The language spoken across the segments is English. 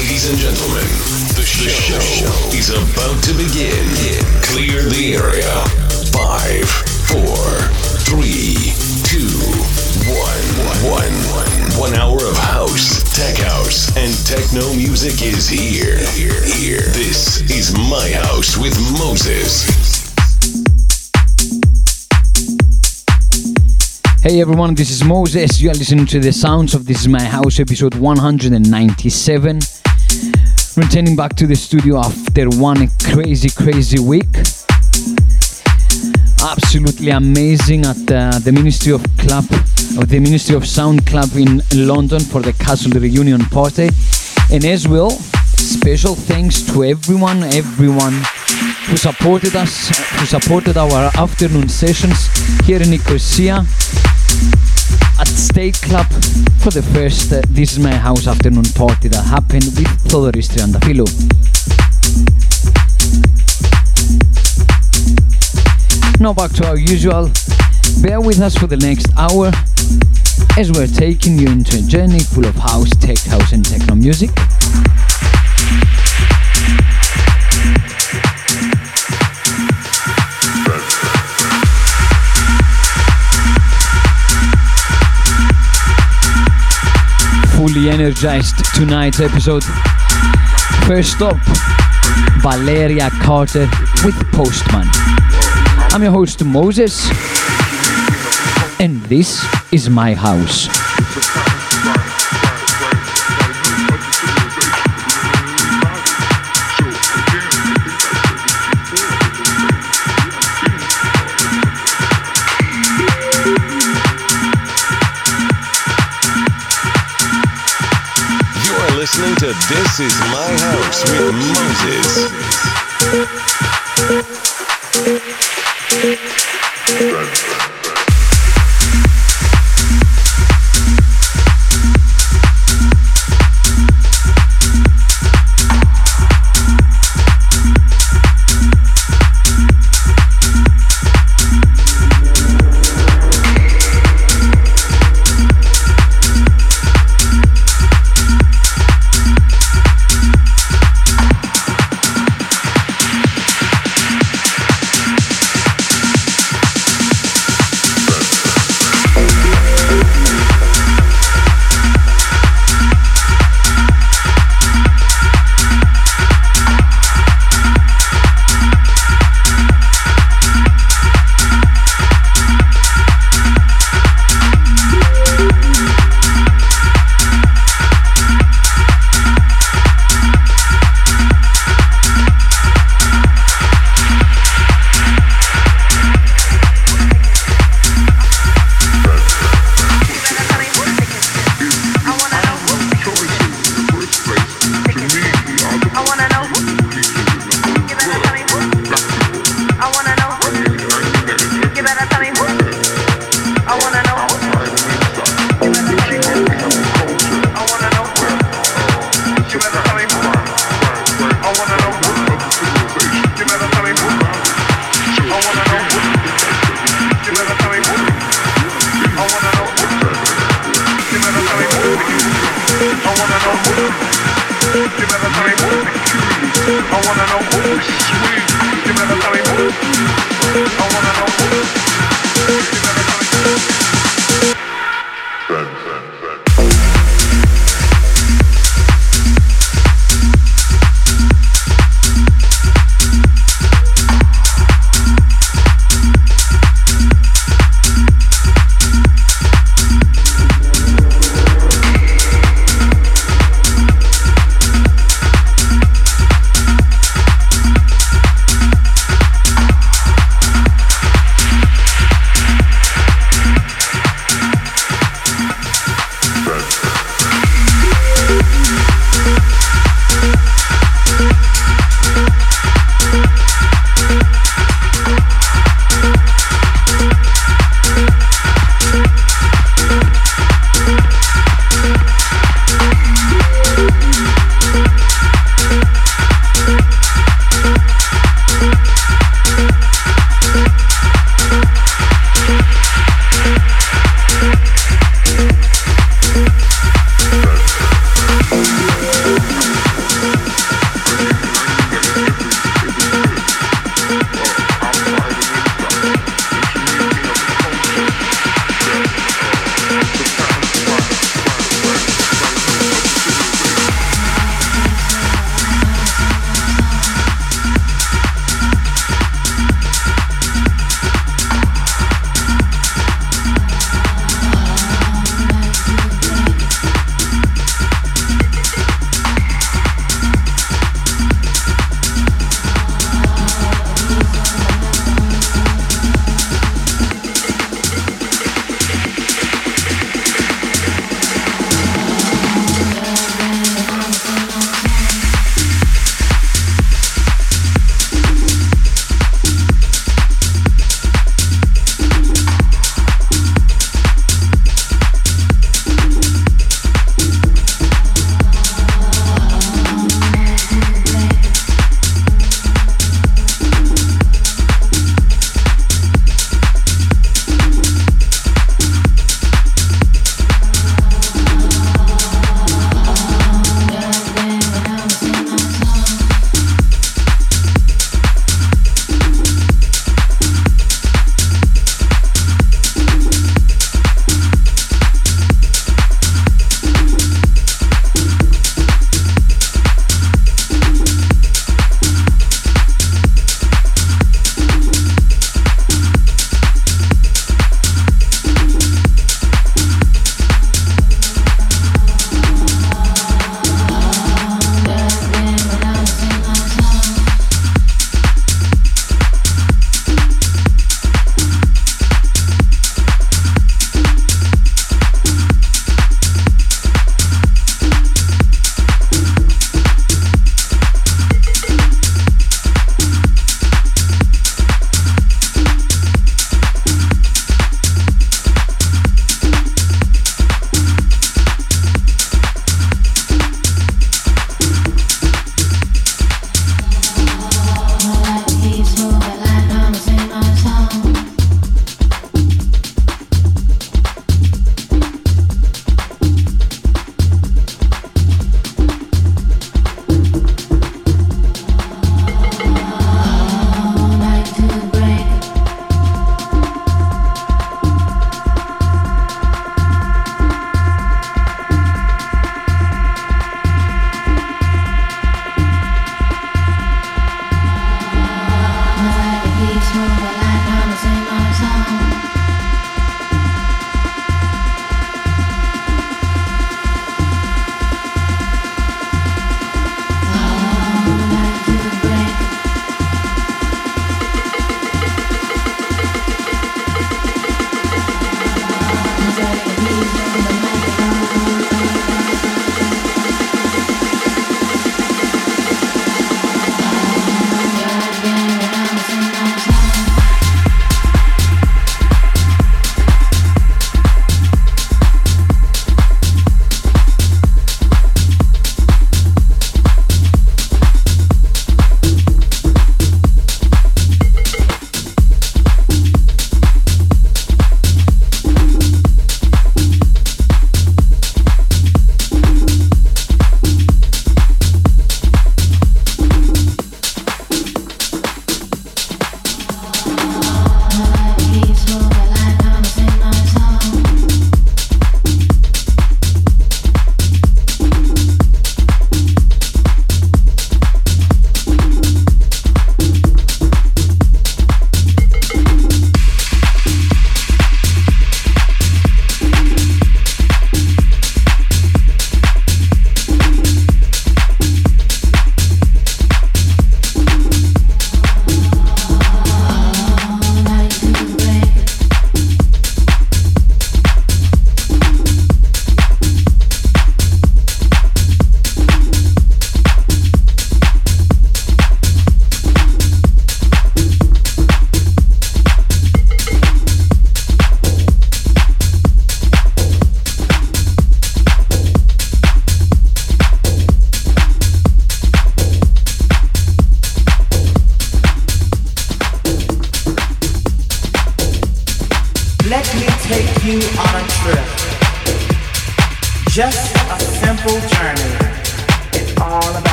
Ladies and gentlemen, the show, the show is about to begin. Clear the area. Five, four, three, two, one, one. One hour of house, tech house, and techno music is here. Here, here. This is my house with Moses. Hey everyone, this is Moses. You are listening to the sounds of This Is My House, episode 197. Returning back to the studio after one crazy, crazy week. Absolutely amazing at uh, the Ministry of Club, or the Ministry of Sound Club in London for the Castle Reunion Party. And as well, special thanks to everyone, everyone who supported us, who supported our afternoon sessions here in Nicosia at State Club for the first uh, This Is My House afternoon party that happened with Thodoris Triantafillou. Now back to our usual. Bear with us for the next hour as we're taking you into a journey full of house, tech house, and techno music. Fully energized tonight's episode. First up, Valeria Carter with Postman. I'm your host Moses, and this is my house. Listening to This Is My House with Moses. I wanna know who's You better tell me. I wanna know sweet. You better tell me who's I wanna know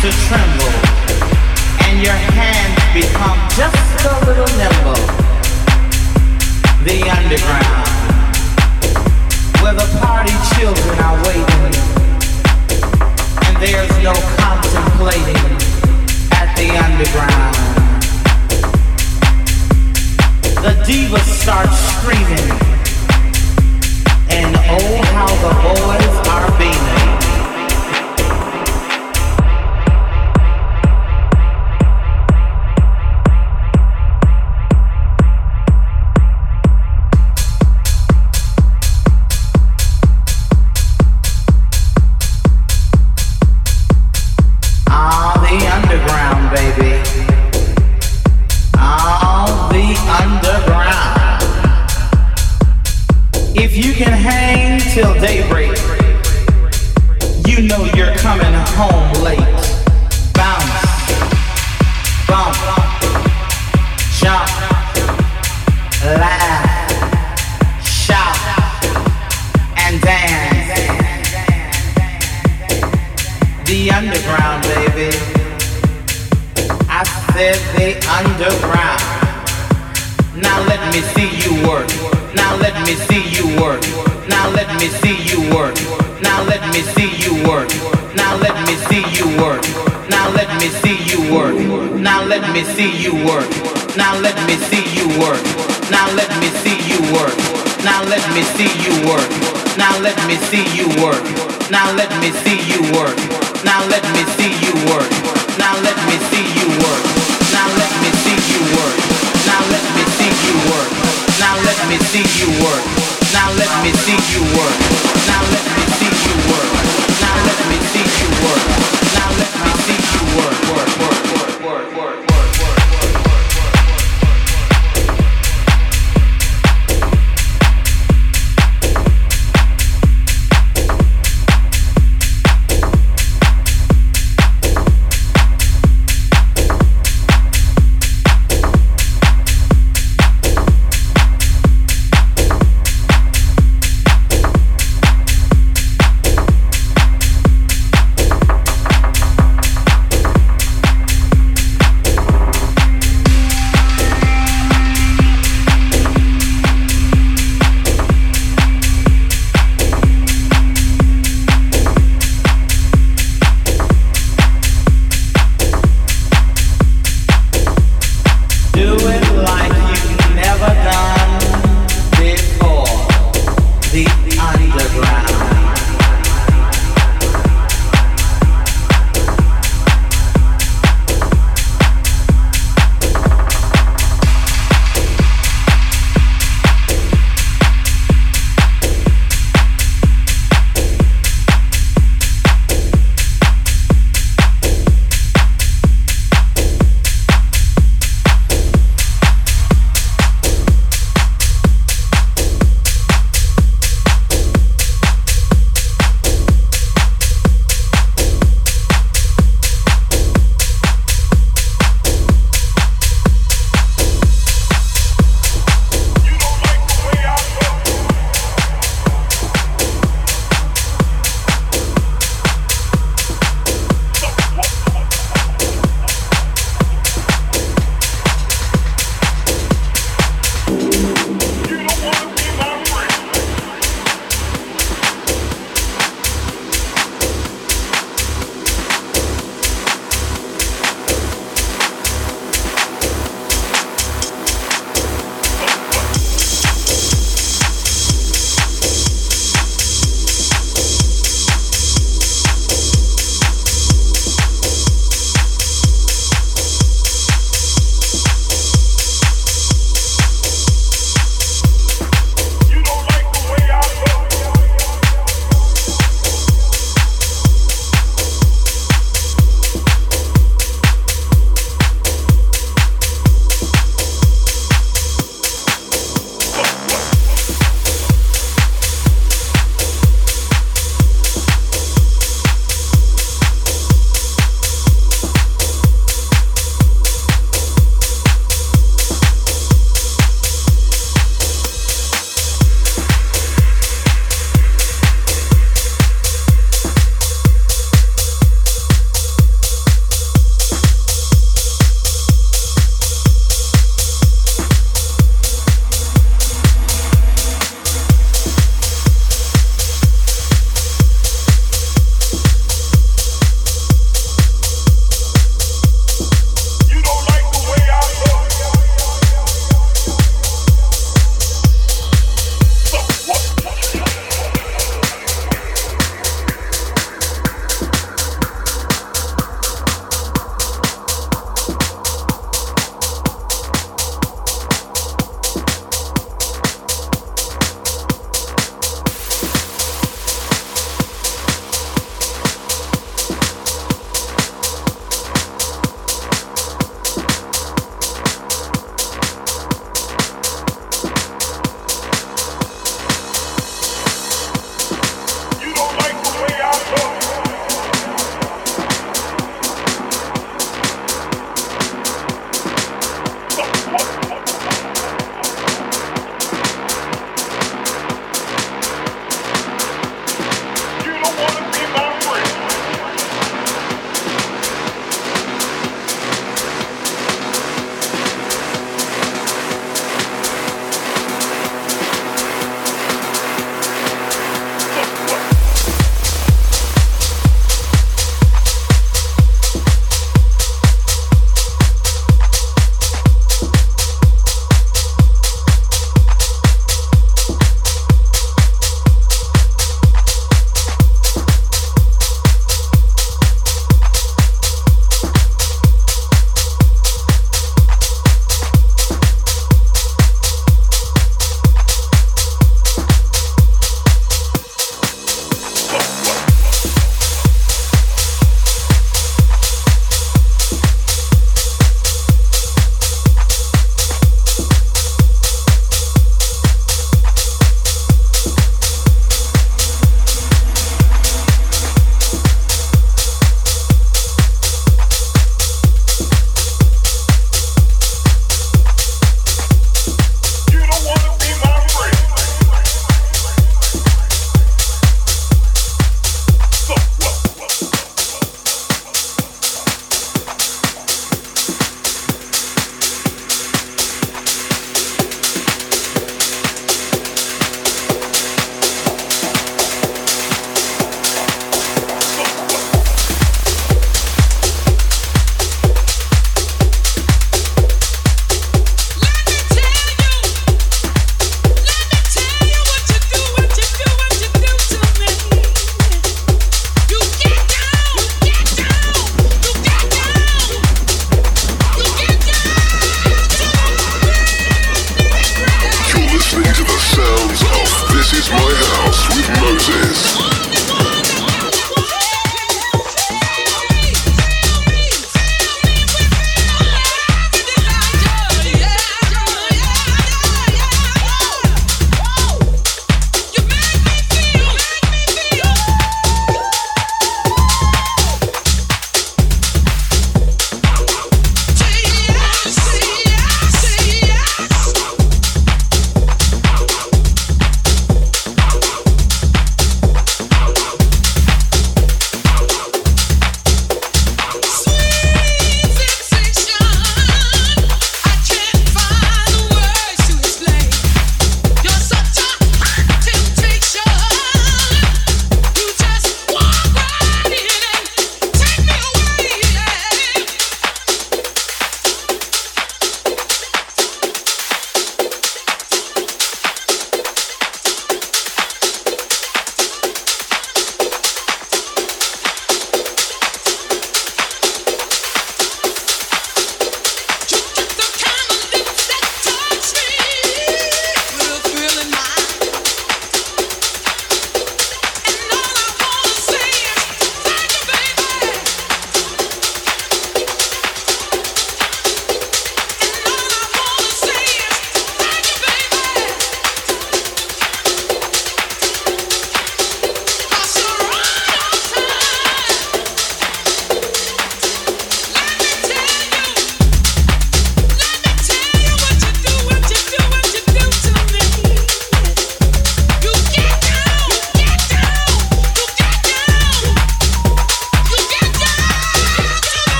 to tremble and your hands become just a little nimble. The underground, where the party children are waiting, and there's no contemplating at the underground. The divas start screaming, and oh how the boys are beaming. Now let me see you work. Now let me see you work. Now let me see you work. Now let me see you work. Now let me see you work. Now let me see you work. Now let me see you work.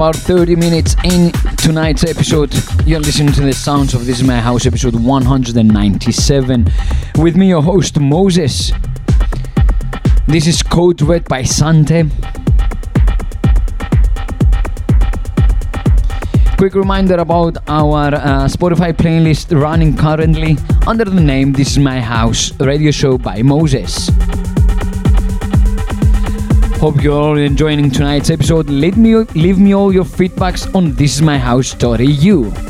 About 30 minutes in tonight's episode. You're listening to the sounds of This Is My House episode 197 with me, your host Moses. This is Code Red by Sante. Quick reminder about our uh, Spotify playlist running currently under the name This Is My House radio show by Moses. Hope you're all enjoying tonight's episode. Let me leave me all your feedbacks on thisismyhouse.eu. listening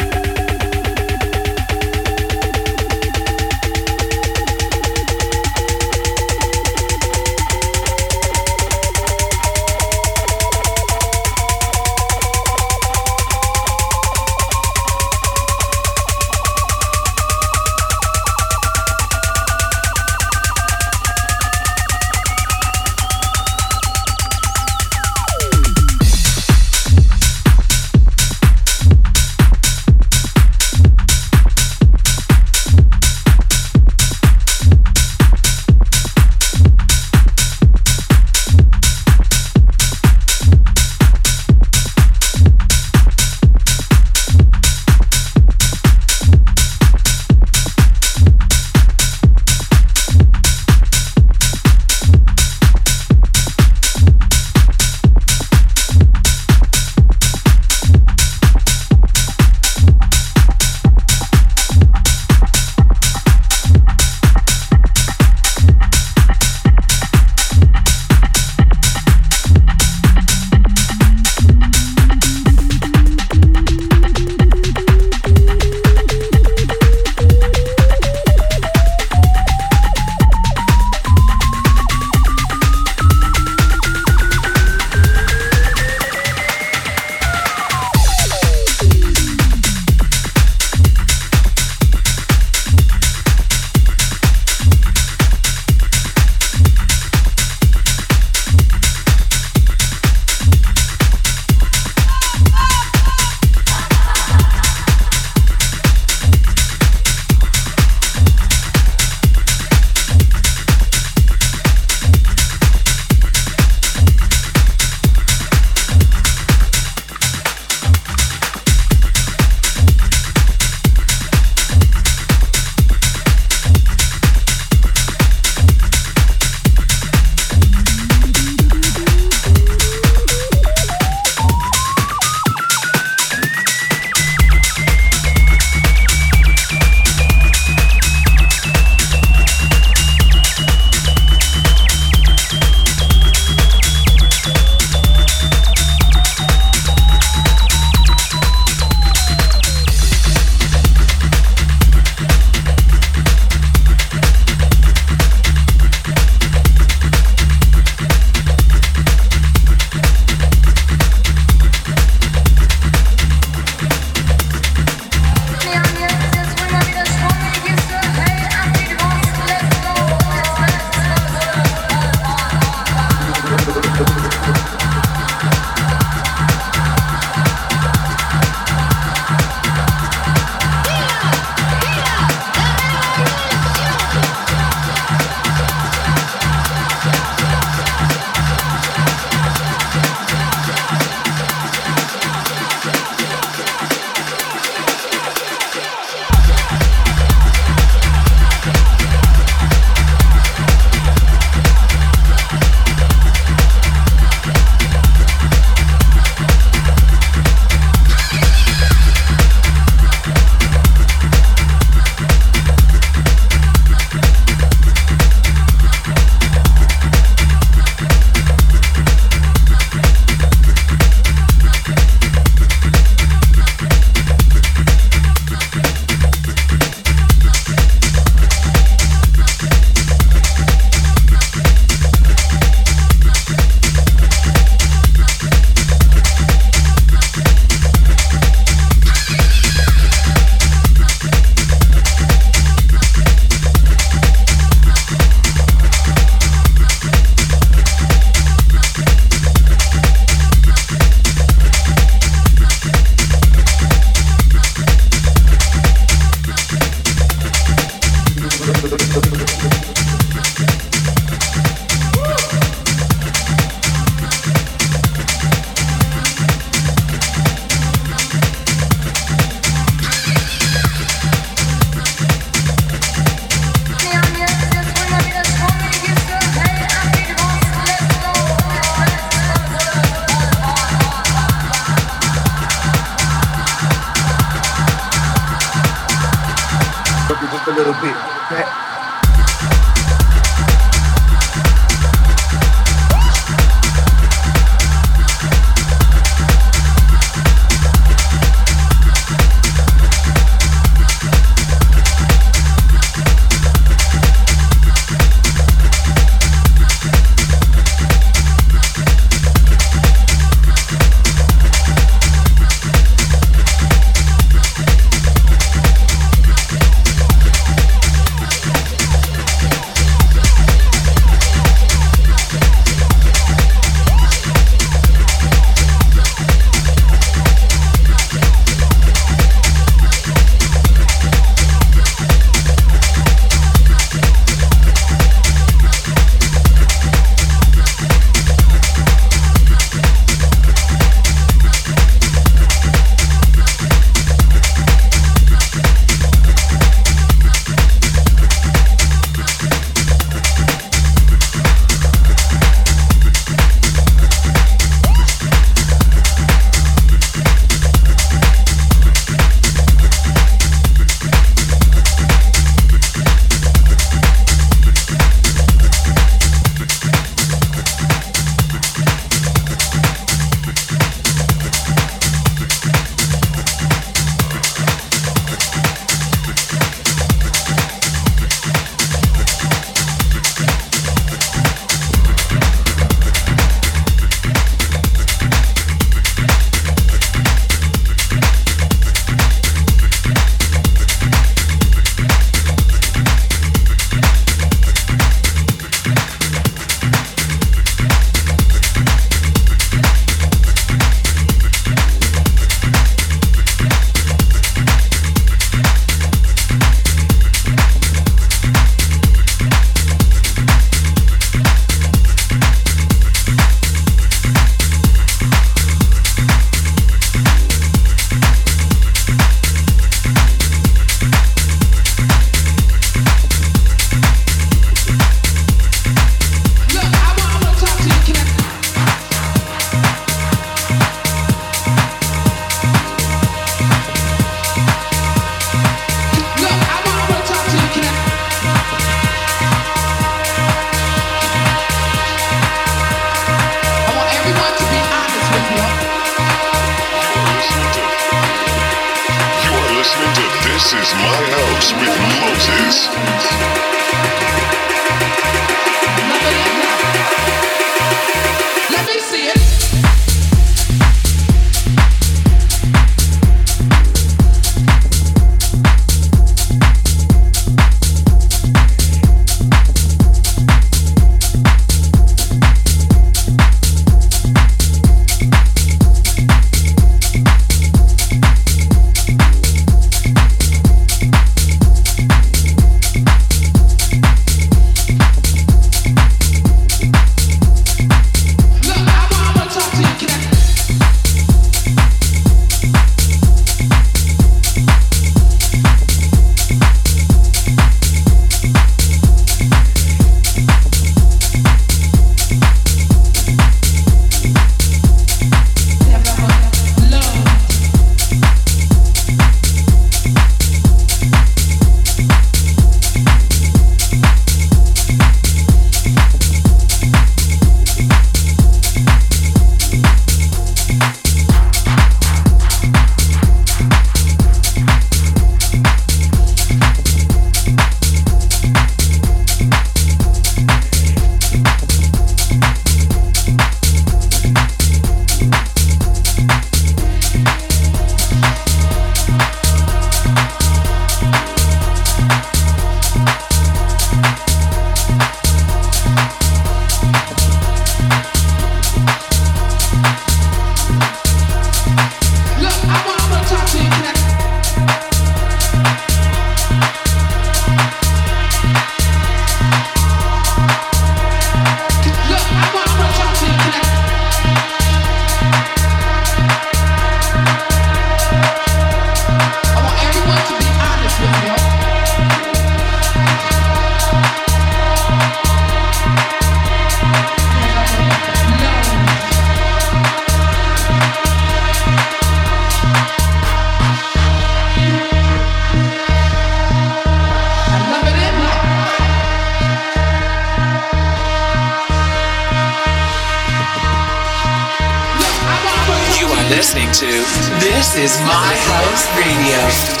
is My House Radio.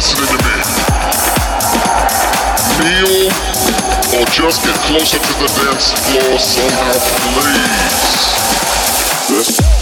Listening to me. Kneel or just get closer to the dance floor somehow, please. Let's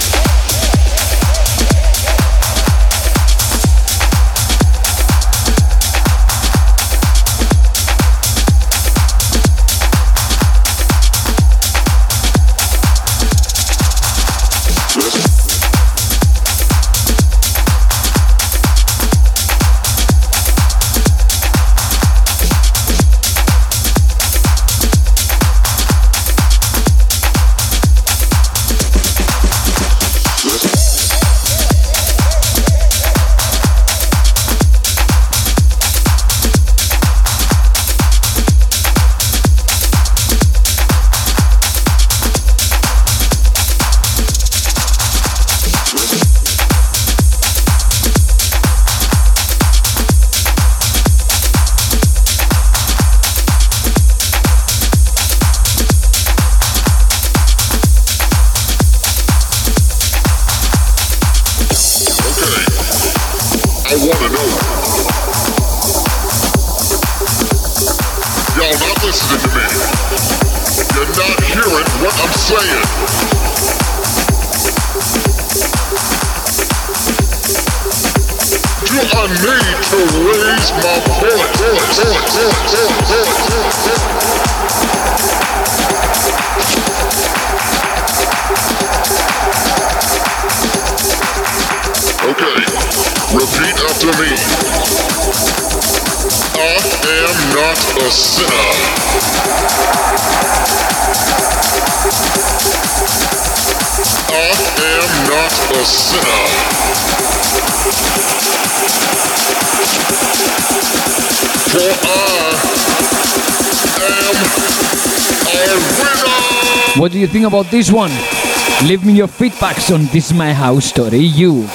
after me. I am not a sinner. I am not a sinner. For I am a winner. What do you think about this one? Leave me your feedbacks on This My House Story. You.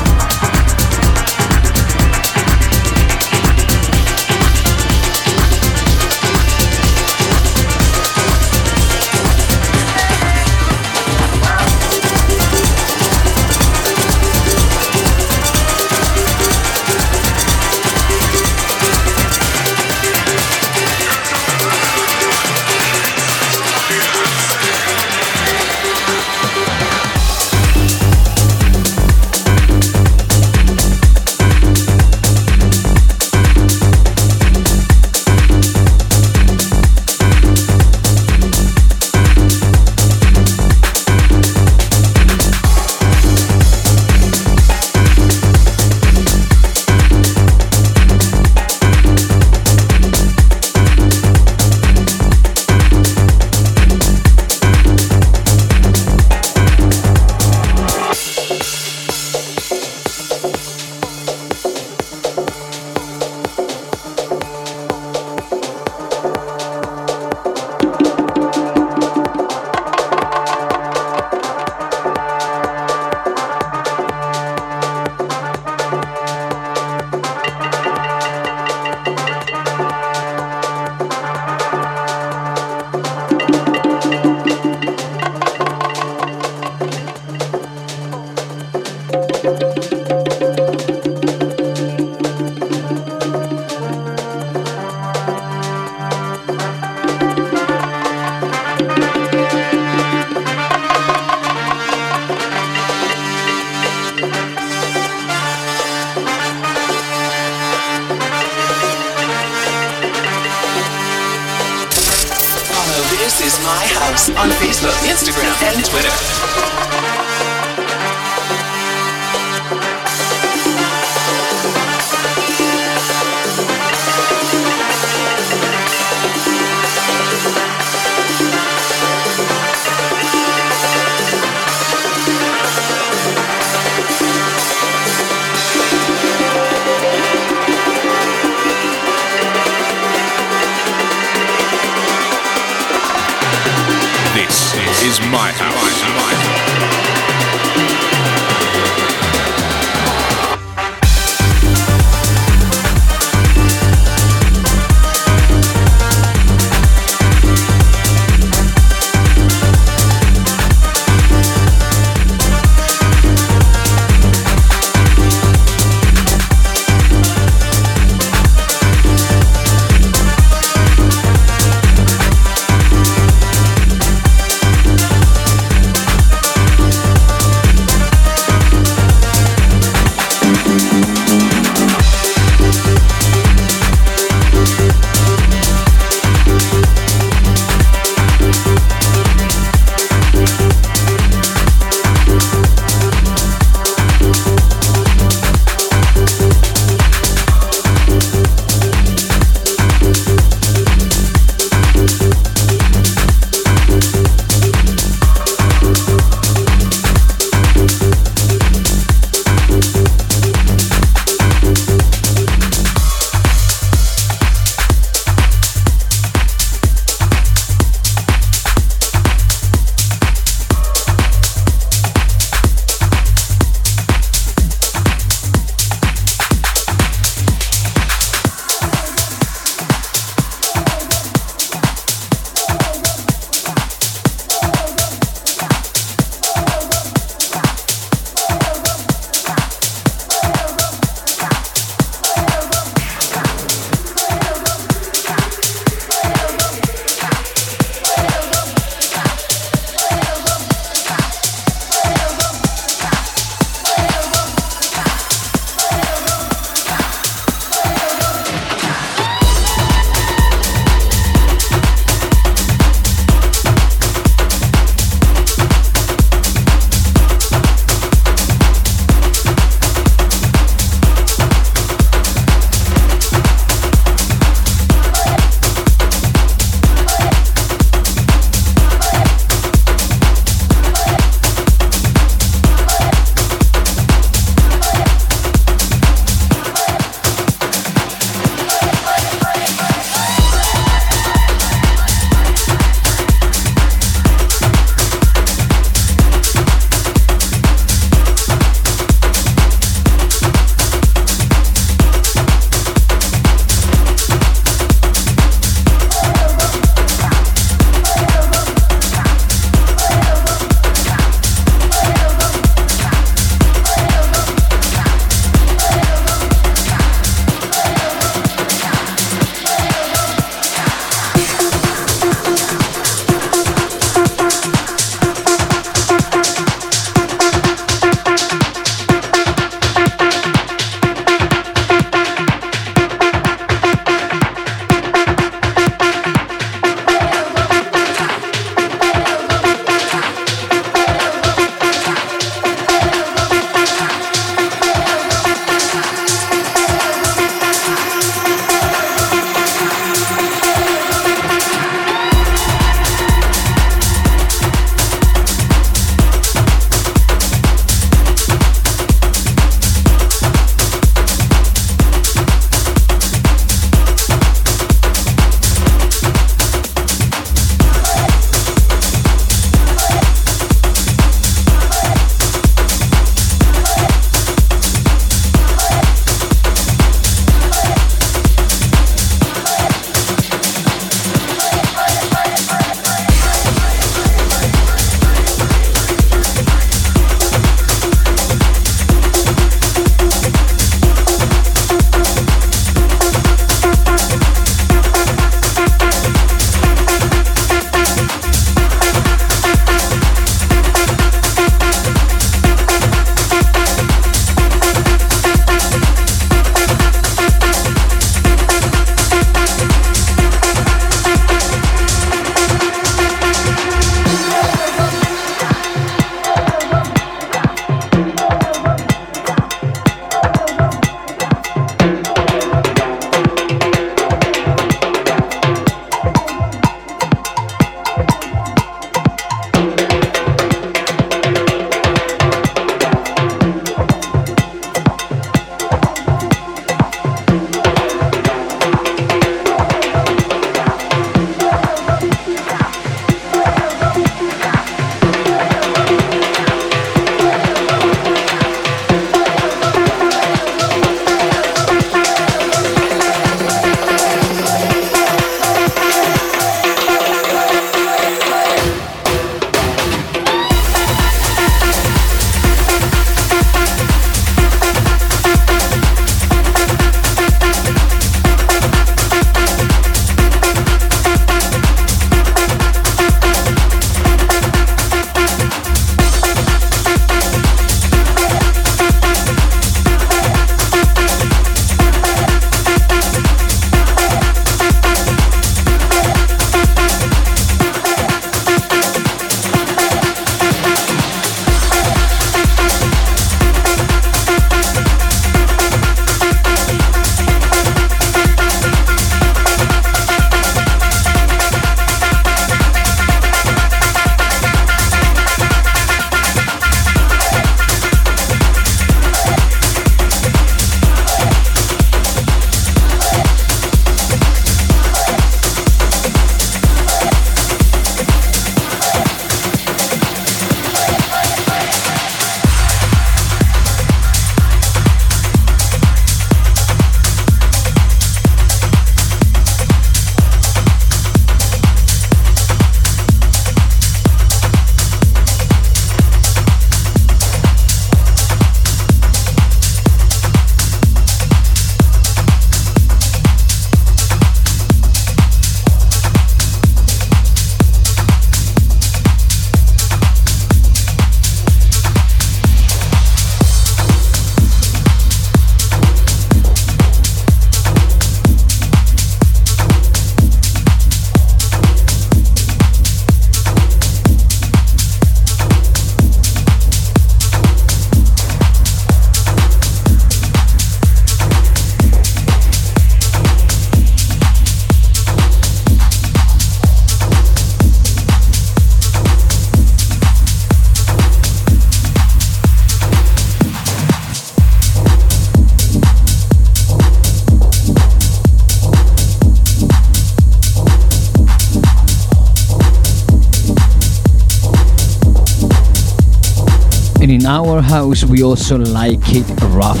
Our house we also like it rough.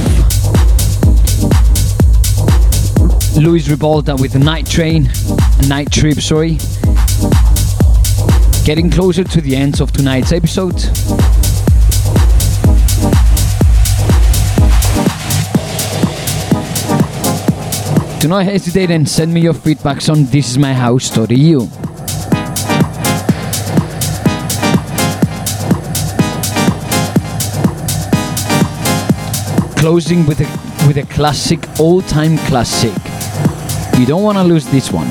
Luis Ribalta with Night Train, Night Trip, sorry. Getting closer to the end of tonight's episode. Do not hesitate and send me your feedbacks on thisismyhouse.eu. Closing with a with a classic, all-time classic. You don't want to lose this one.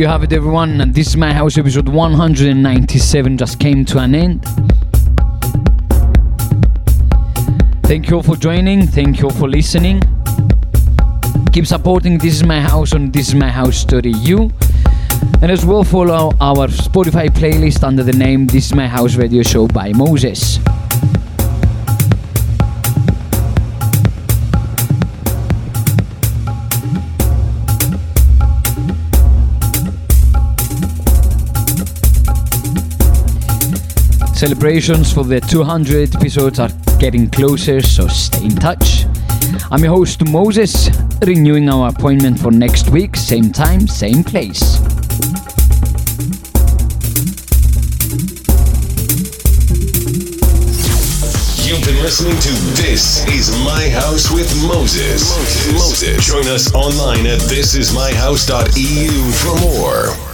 You have it, everyone. And this is my house episode 197 just came to an end. Thank you all for joining. Thank you all for listening. Keep supporting This Is My House on thisismyhouse.eu. And as well follow our Spotify playlist under the name This Is My House Radio Show by Moses. Celebrations for the 200 episodes are getting closer, so stay in touch. I'm your host Moses, renewing our appointment for next week, same time, same place. You've been listening to This Is My House with Moses. Moses. Join us online at thisismyhouse.eu for more.